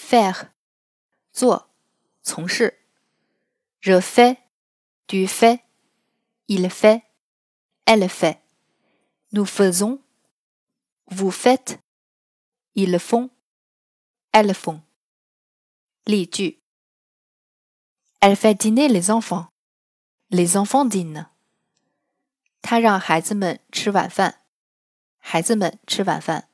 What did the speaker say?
faire 做从事，je fais, tu fais, il fait, elle fait, nous faisons, vous faites, ils font, elles font。例句：Elle fait dîner les enfants, les enfants dînent。她让孩子们吃晚饭，孩子们吃晚饭。